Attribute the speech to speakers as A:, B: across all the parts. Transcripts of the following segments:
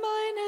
A: meine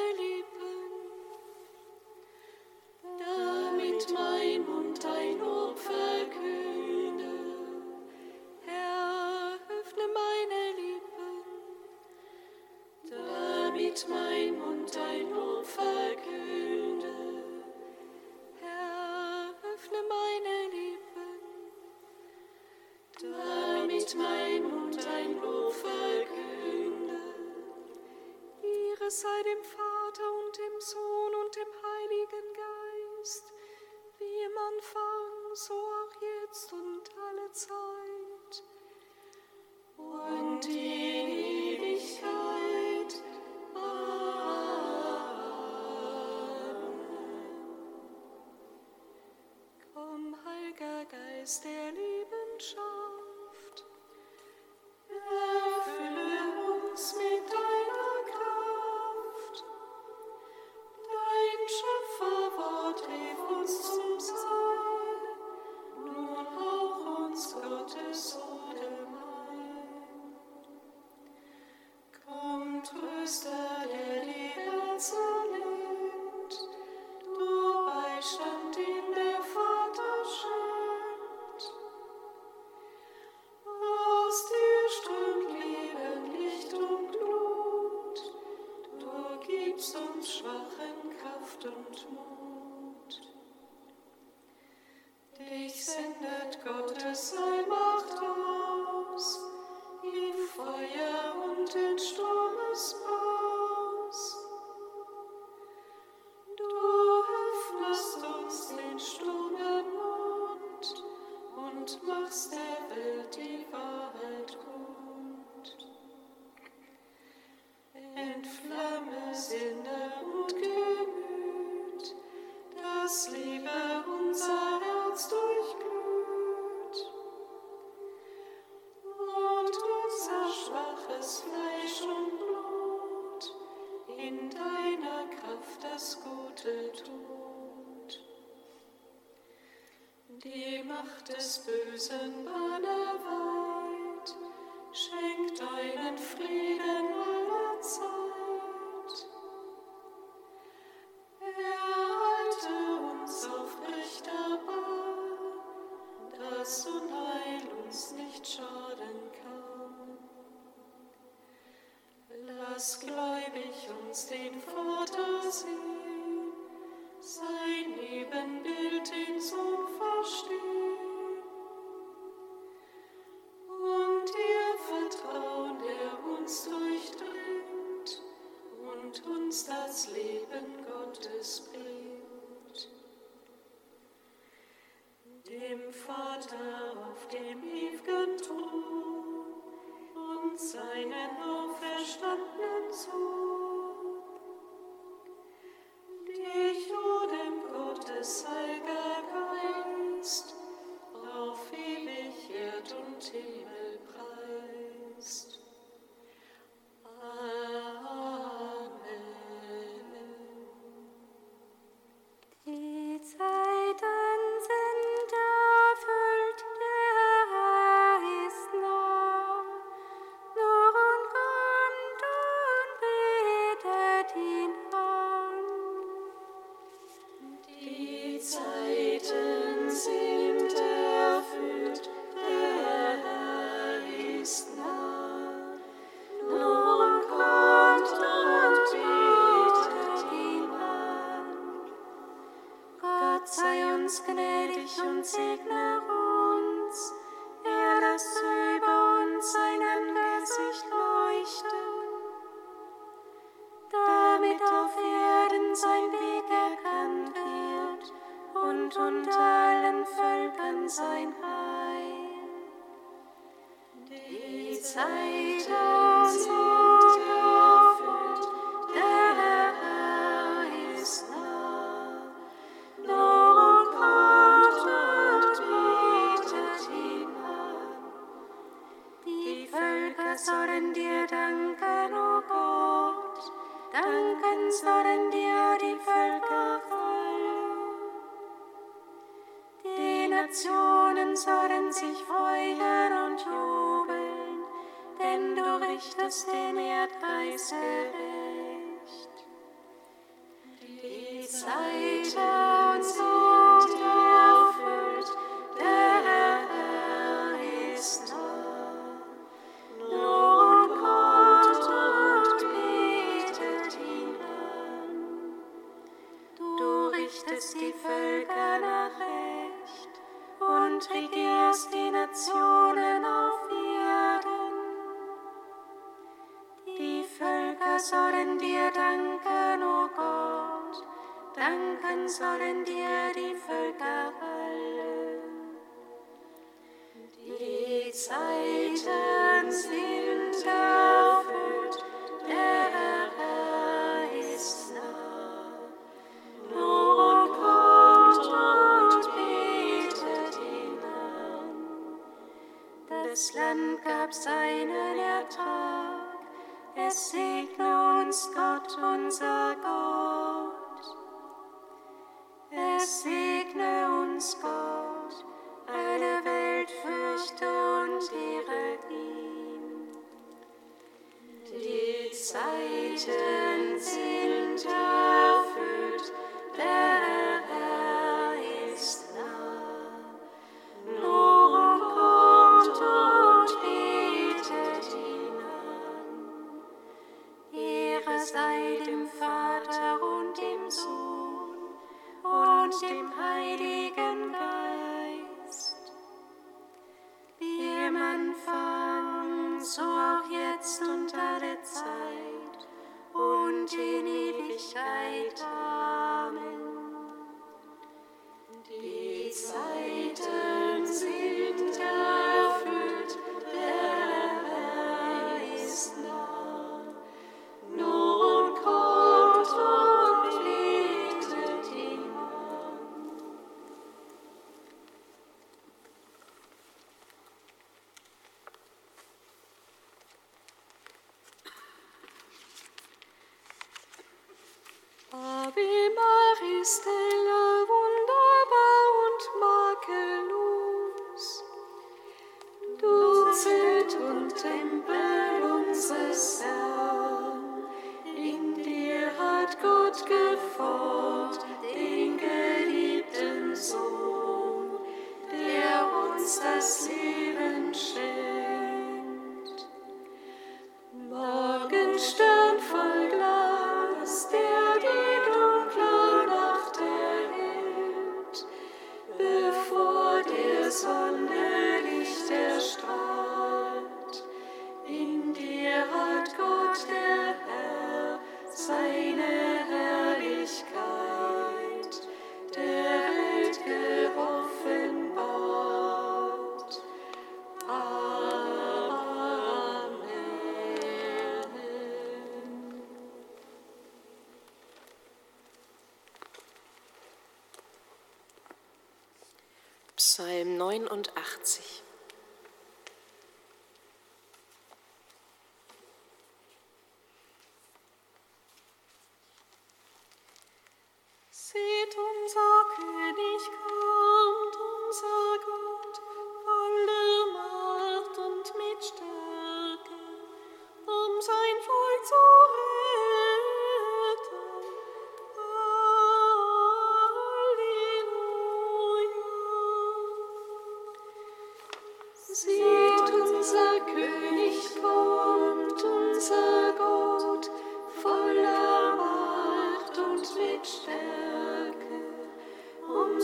A: des bösen Banner weit, schenk deinen Frieden aller Zeit. Erhalte uns auf rechter Bahn, dass Unheil uns nicht schaden kann. Lass gläubig uns den Ver und uns das Leben Gottes bringt. Dem Vater auf dem ewigen Thron und seinen auferstandenen Sohn.
B: side. Jesus. stay. Psalm 89.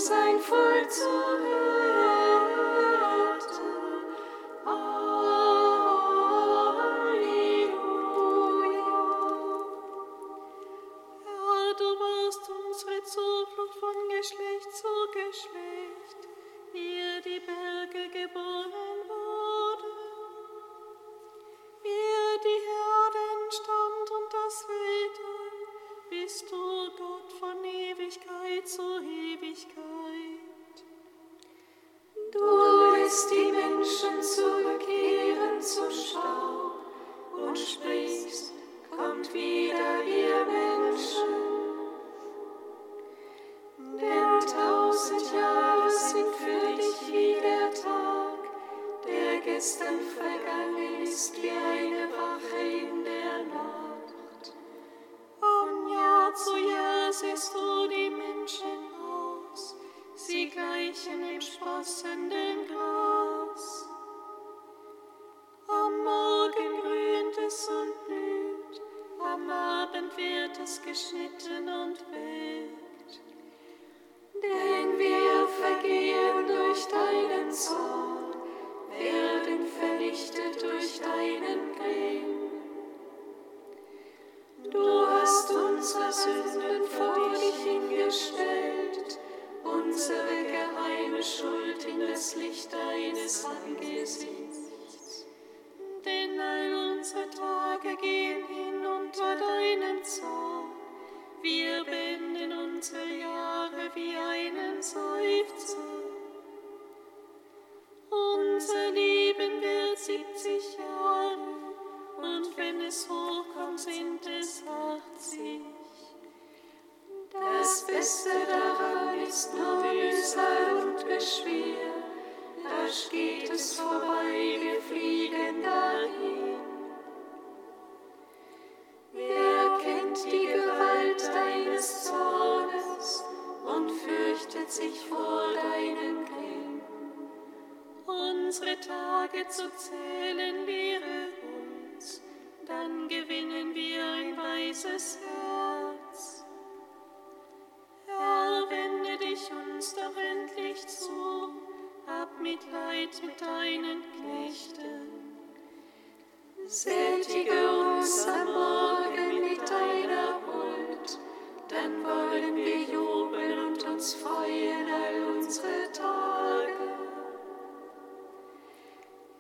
B: sein Volk
A: zu
B: hören. Mädchen im sprossenden Gras. Am Morgen grünt es und blüht,
C: am Abend
B: wird es geschnitten und weckt.
A: Denn wir vergehen durch deinen Zorn. Mühsal und Beschwer. Da geht es vorbei, wir fliegen dahin. Wer kennt die Gewalt deines Zornes und fürchtet sich vor deinen Grimm?
B: Unsere Tage zu zählen lehre uns, dann gewinnen wir ein weises Herz.
A: Sättige uns am Morgen mit deiner Huld, dann wollen wir jubeln und uns freuen all unsere Tage.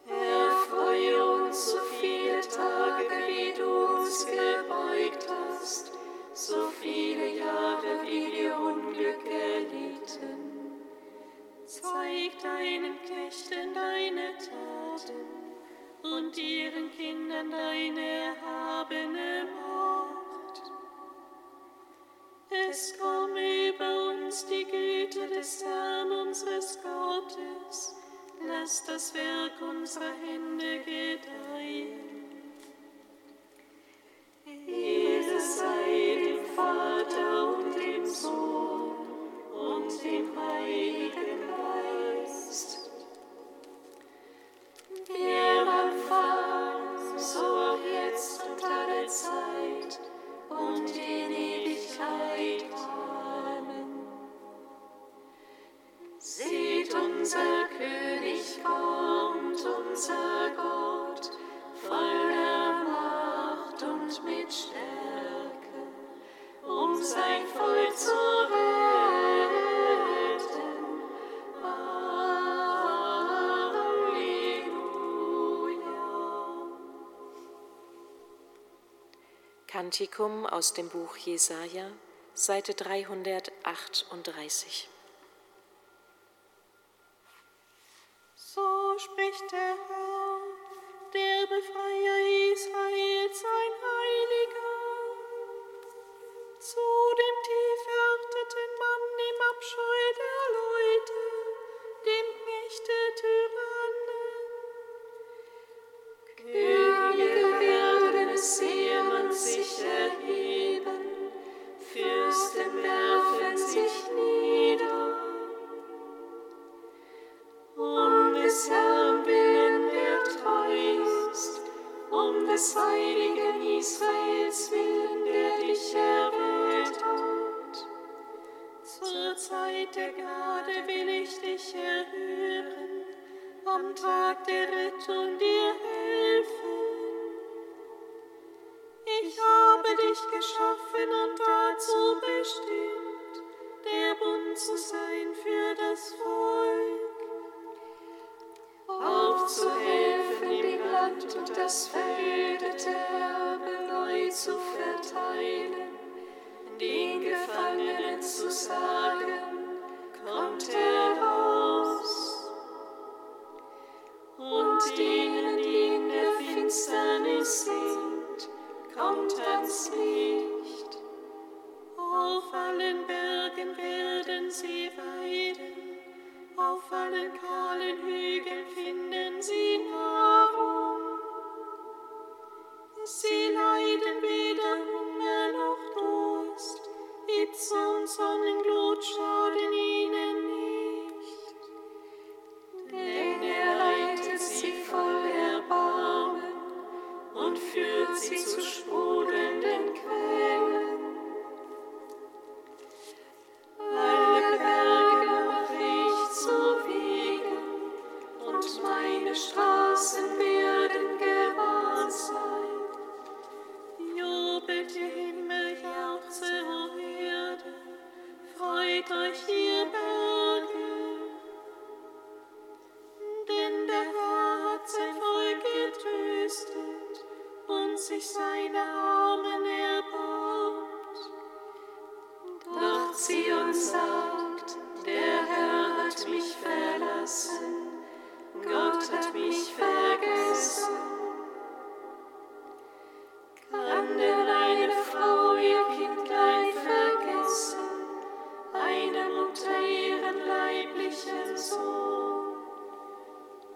A: Erfreue uns so viele Tage, wie du uns gebeugt hast, so viele Jahre, wie wir Unglück erlitten.
B: Zeig deinen Knechten deine Taten und ihren Kindern deine erhabene Macht. Es komme über uns die Güte des Herrn unseres Gottes. Lass das Werk unserer Hände gedeihen.
A: Ehre sei dem Vater und dem Sohn
C: Kantikum aus dem Buch Jesaja, Seite 338.
B: So spricht der Herr, der Befreier Israels, ein am Tag der Rettung dir helfen. Ich habe dich geschaffen und dazu bestimmt, der Bund zu sein für das Volk.
A: aufzuhelfen, dem Land und das verödete Erbe neu zu verteilen, den Gefangenen zu sagen, kommt heraus. Und
B: Sonnenglut schaden ihnen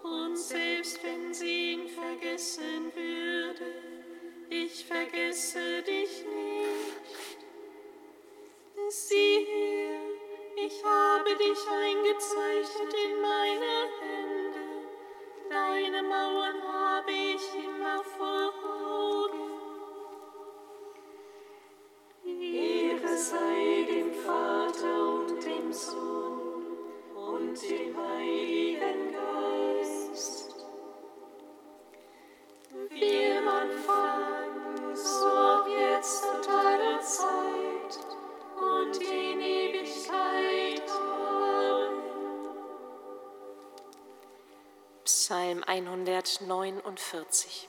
A: Und
B: selbst wenn sie ihn vergessen würde, ich vergesse dich nicht. Sieh her, ich habe dich eingezeichnet In
C: 149.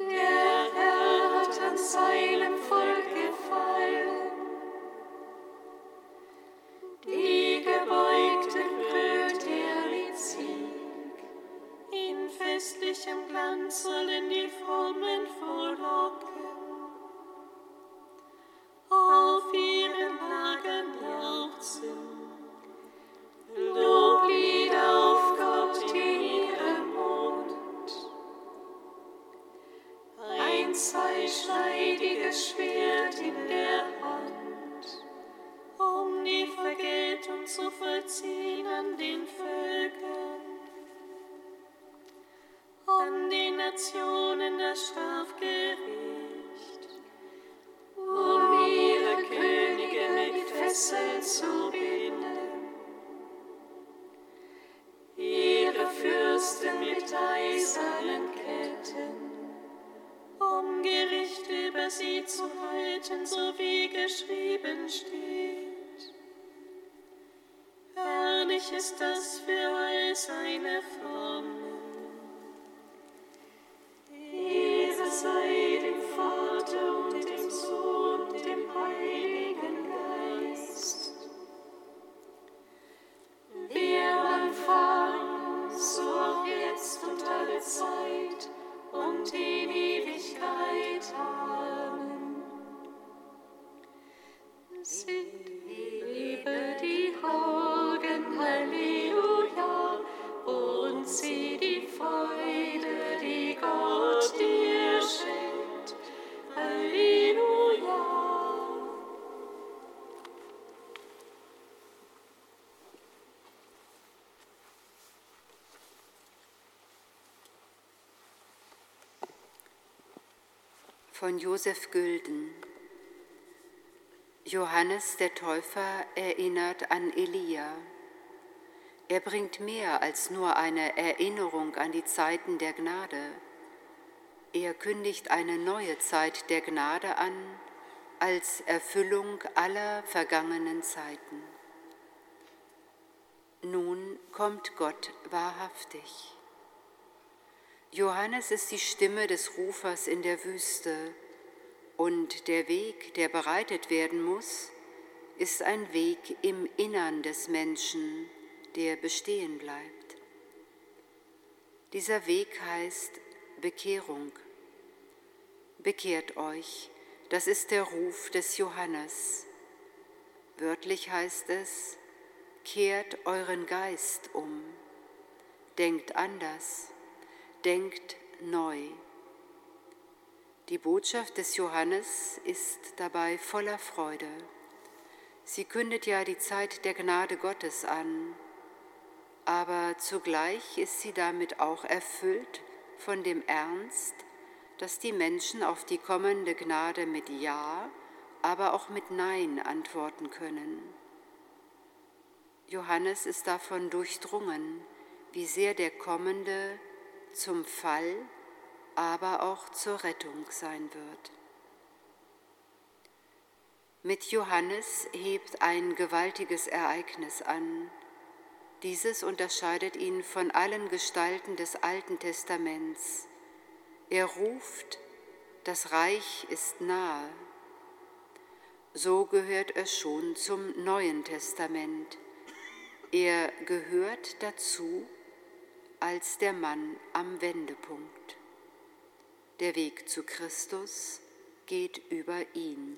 B: der
A: Herr hat an seinem
B: sie zu halten, so wie geschrieben steht. Herrlich ist das für all seine
A: Formen.
D: von Josef Gülden. Johannes der Täufer erinnert an Elia. Er bringt mehr als nur eine Erinnerung an die Zeiten der Gnade. Er kündigt eine neue Zeit der Gnade an als Erfüllung aller vergangenen Zeiten. Nun kommt Gott wahrhaftig. Johannes ist die Stimme des Rufers in der Wüste und der Weg, der bereitet werden muss, ist ein Weg im Innern des Menschen, der bestehen bleibt. Dieser Weg heißt Bekehrung. Bekehrt euch, das ist der Ruf des Johannes. Wörtlich heißt es, kehrt euren Geist um, denkt anders denkt neu. Die Botschaft des Johannes ist dabei voller Freude. Sie kündet ja die Zeit der Gnade Gottes an, aber zugleich ist sie damit auch erfüllt von dem Ernst, dass die Menschen auf die kommende Gnade mit Ja, aber auch mit Nein antworten können. Johannes ist davon durchdrungen, wie sehr der Kommende zum Fall, aber auch zur Rettung sein wird. Mit Johannes hebt ein gewaltiges Ereignis an. Dieses unterscheidet ihn von allen Gestalten des Alten Testaments. Er ruft, das Reich ist nahe. So gehört er schon zum Neuen Testament. Er gehört dazu als der Mann am Wendepunkt. Der Weg zu Christus geht über ihn.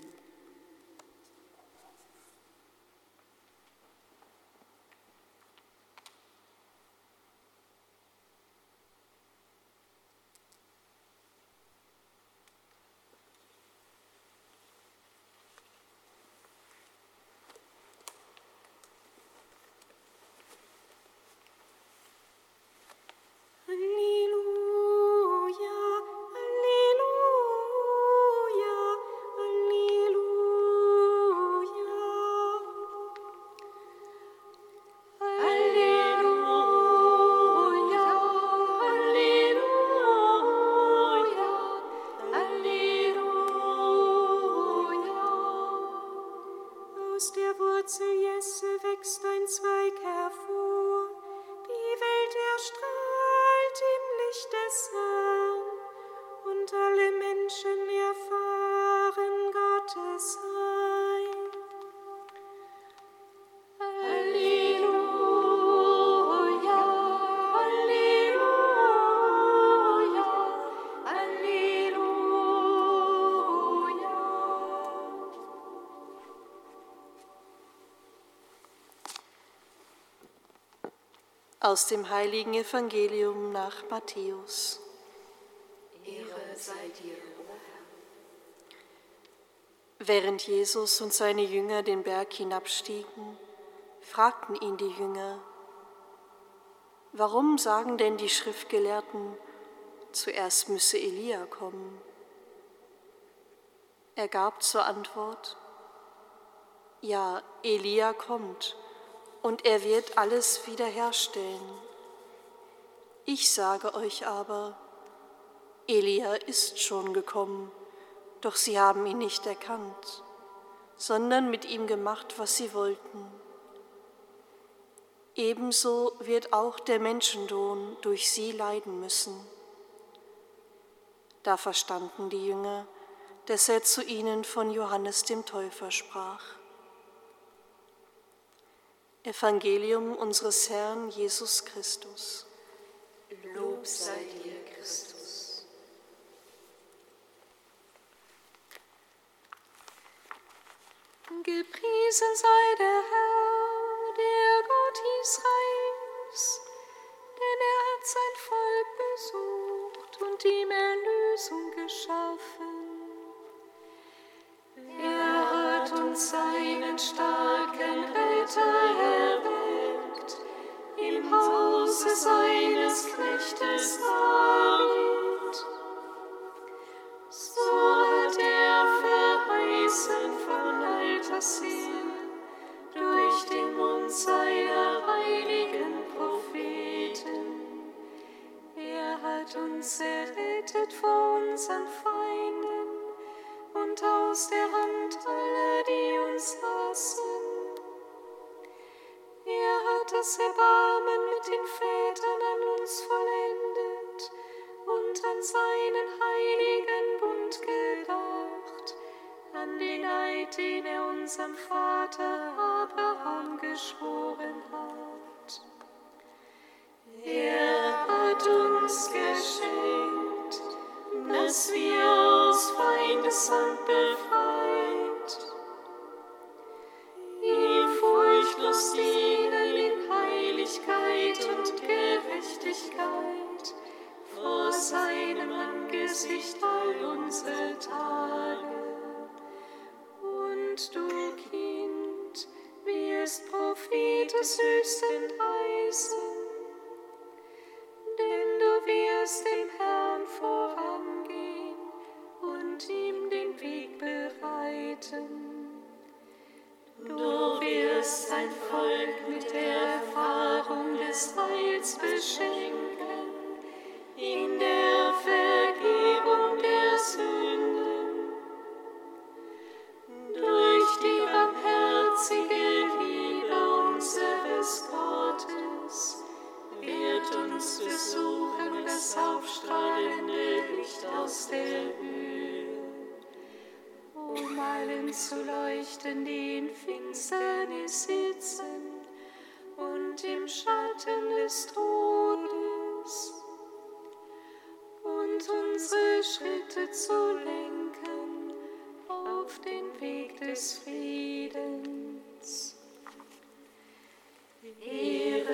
A: Aus dem heiligen Evangelium nach Matthäus.
B: Ehre sei dir, o Herr.
A: Während Jesus und seine Jünger den Berg hinabstiegen, fragten ihn die Jünger, warum sagen denn die Schriftgelehrten, zuerst müsse Elia kommen? Er gab zur Antwort, ja, Elia kommt und er wird alles wiederherstellen. Ich sage euch aber, Elia ist schon gekommen, doch sie haben ihn nicht erkannt, sondern mit ihm gemacht, was sie wollten. Ebenso wird auch der Menschensohn durch sie leiden müssen. Da verstanden die Jünger, dass er zu ihnen von Johannes dem Täufer sprach. Evangelium unseres Herrn Jesus Christus.
B: Lob sei dir, Christus.
A: Gepriesen sei der Herr, der Gott Israels, denn er hat sein Volk besucht und ihm Erlösung geschaffen. Hat uns seinen starken Retter erweckt, im Hause seines Knechtes David. So hat er verheißen von Alters her, durch den Mund seiner heiligen Propheten. Er hat uns errettet vor unseren Feinden das Erbarmen mit den Vätern an uns vollendet und an seinen heiligen Bund gedacht, an den Eid, den er unserem Vater Abraham geschworen hat. Er hat uns geschenkt, dass wir des Prophetes höchsten Heißen.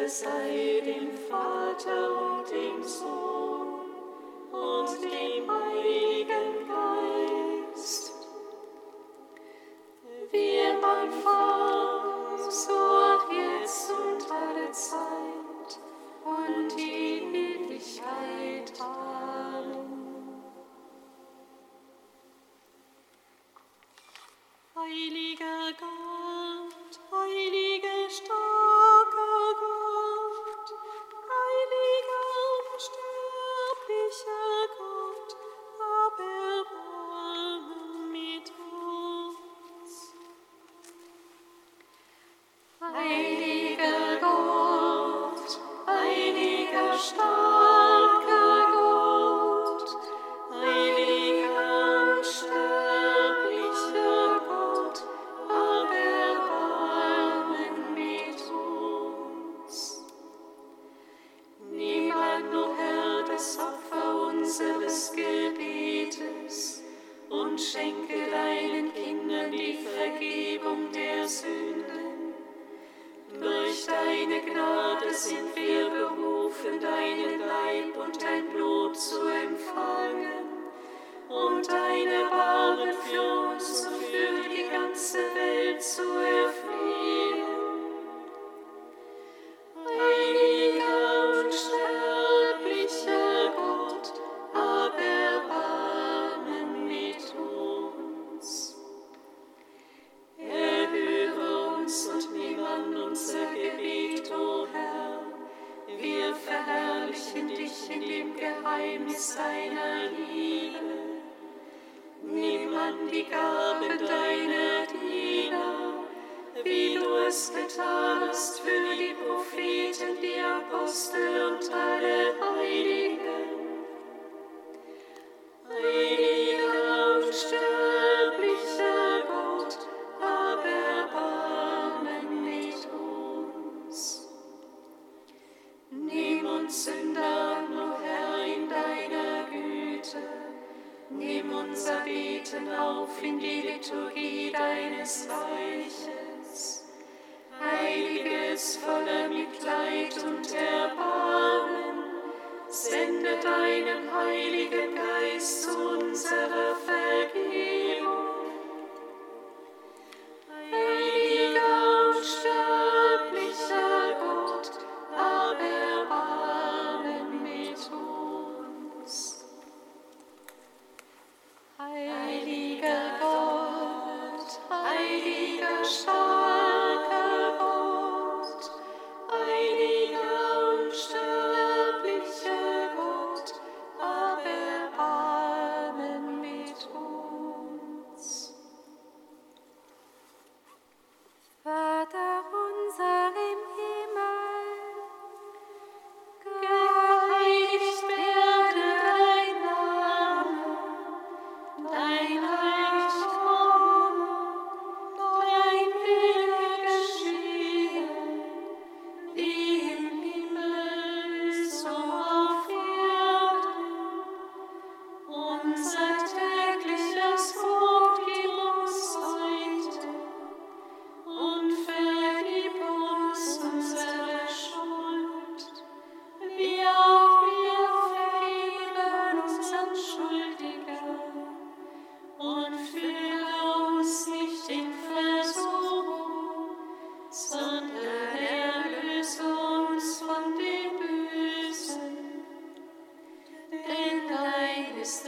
A: sei dem Vater und dem Sohn und dem Heiligen Geist, Wir, im Vater, alles getan hast für die Propheten, die Apostel und alle Heiligen. Heiliger und Gott, hab Erbarmen mit uns. Nimm uns Sünder an, o Herr, in deiner Güte. Nimm unser Beten auf in die Liturgie deines Reiches. Gottes voller Mitleid und Erbarmen, sende deinen Heiligen Geist zu unserer Welt.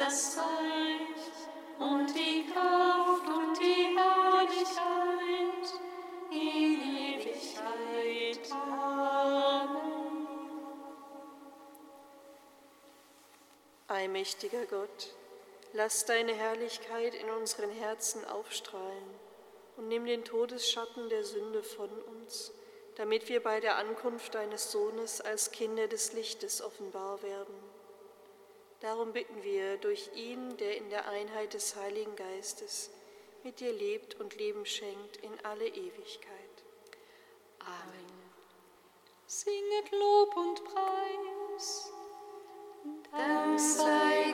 A: das Reich und die Kraft und die Herrlichkeit in Ewigkeit. Amen. Allmächtiger Gott, lass deine Herrlichkeit in unseren Herzen aufstrahlen und nimm den Todesschatten der Sünde von uns damit wir bei der Ankunft deines Sohnes als Kinder des Lichtes offenbar werden Darum bitten wir durch ihn, der in der Einheit des Heiligen Geistes mit dir lebt und Leben schenkt in alle Ewigkeit.
C: Amen.
B: Singet Lob und Preis. Dank sei